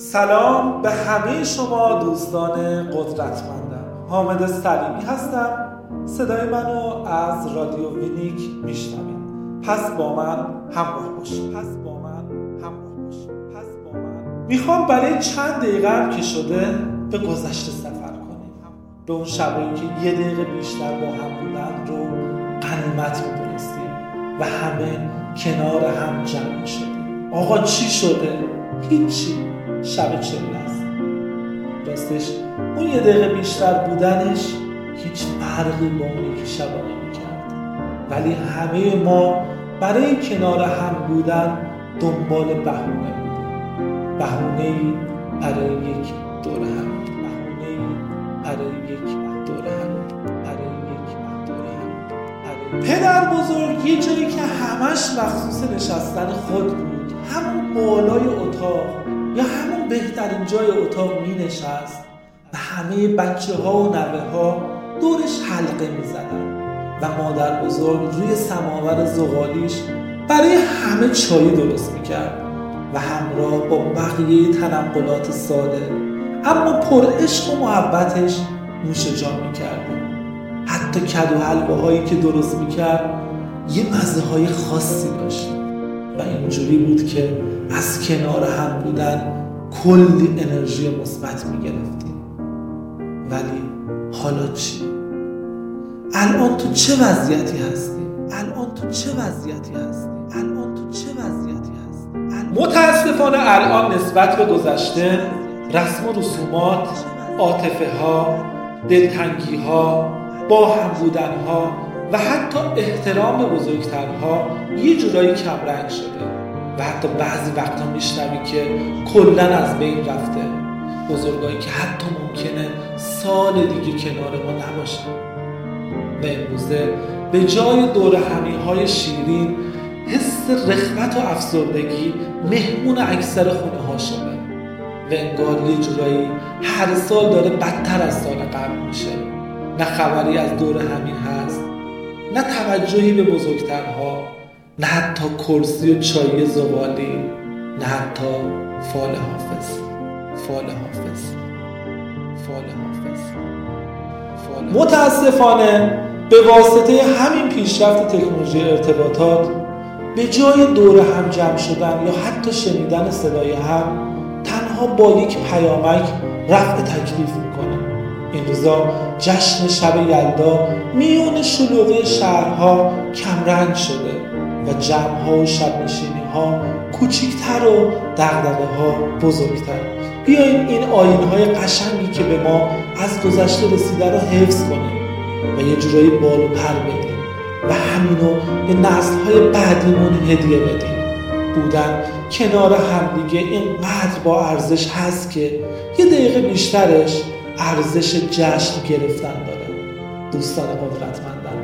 سلام به همه شما دوستان قدرتمندم. حامد سلیمی هستم. صدای منو از رادیو وینیک میشنوید. پس با من همراه باشید پس با من همراه باشید پس با من. می‌خوام برای چند دقیقه که شده به گذشته سفر کنیم. به اون شبایی که یه دقیقه بیشتر با هم بودن رو قنیمت می‌دونستیم و همه کنار هم جمع شدیم. آقا چی شده؟ هیچی. شب چل است. راستش اون یه دقیقه بیشتر بودنش هیچ فرقی با یکی شبا نمی‌کرد. ولی همه ما برای کنار هم بودن دنبال بهونه بودیم. بهونه ای برای یک دور هم. بهونه ای برای یک دور هم. برای یک دور هم. پدر بزرگ یه جایی که همش مخصوص نشستن خود بود. همون بالای اتاق. یا همون بهترین جای اتاق می نشست و همه بچه ها و نوه ها دورش حلقه می زدن و مادر بزرگ روی سماور زغالیش برای همه چای درست می کرد و همراه با بقیه تنقلات ساده اما پر عشق و محبتش نوش جان می کرده. حتی کدو حلوه که درست می کرد یه مزه های خاصی داشت و اینجوری بود که از کنار هم بودن کلی انرژی مثبت می گرفتیم ولی حالا چی؟ الان تو چه وضعیتی هستی؟ الان تو چه وضعیتی هستی؟ الان تو چه وضعیتی هستی؟ متاسفانه الان نسبت به گذشته رسم و رسومات عاطفه ها دلتنگی ها با هم بودن ها و حتی احترام بزرگترها یه جورایی کمرنگ شده و حتی بعضی وقتا میشنوی که کلا از بین رفته. بزرگایی که حتی ممکنه سال دیگه کنار ما نباشن و امروزه به جای دور همی های شیرین حس رخوت و افسردگی مهمون اکثر خونه ها شده. و انگار یه جورایی هر سال داره بدتر از سال قبل میشه. نه خبری از دور همین هست نه توجهی به بزرگترها. نه حتی کرسی و چای زغالی نه حتی فال حافظ. فال حافظ. فال حافظ. فال متاسفانه به واسطه همین پیشرفت تکنولوژی ارتباطات به جای دور هم جمع شدن یا حتی شنیدن صدای هم تنها با یک پیامک رفع تکلیف می‌کنه. این روزا جشن شب یلدا میون شلوغی شهرها کمرنگ شده. و جمع ها و شب نشینی ها کوچیکتر و دقدقه ها بزرگتر. بیاین این آین های قشنگی که به ما از گذشته رسیده رو حفظ کنیم و یه جورایی بال و پر بدیم و همینو به نسل های بعدیمون هدیه بدیم. بودن کنار همدیگه اینقدر با ارزش هست که یه دقیقه بیشترش ارزش جشن گرفتن داره. دوستان قدرتمندم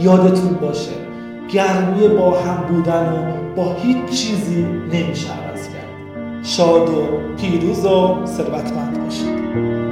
یادتون باشه گرمی با هم بودن و با هیچ چیزی نمیشه عوض کرد. شاد و پیروز و ثروتمند باشید.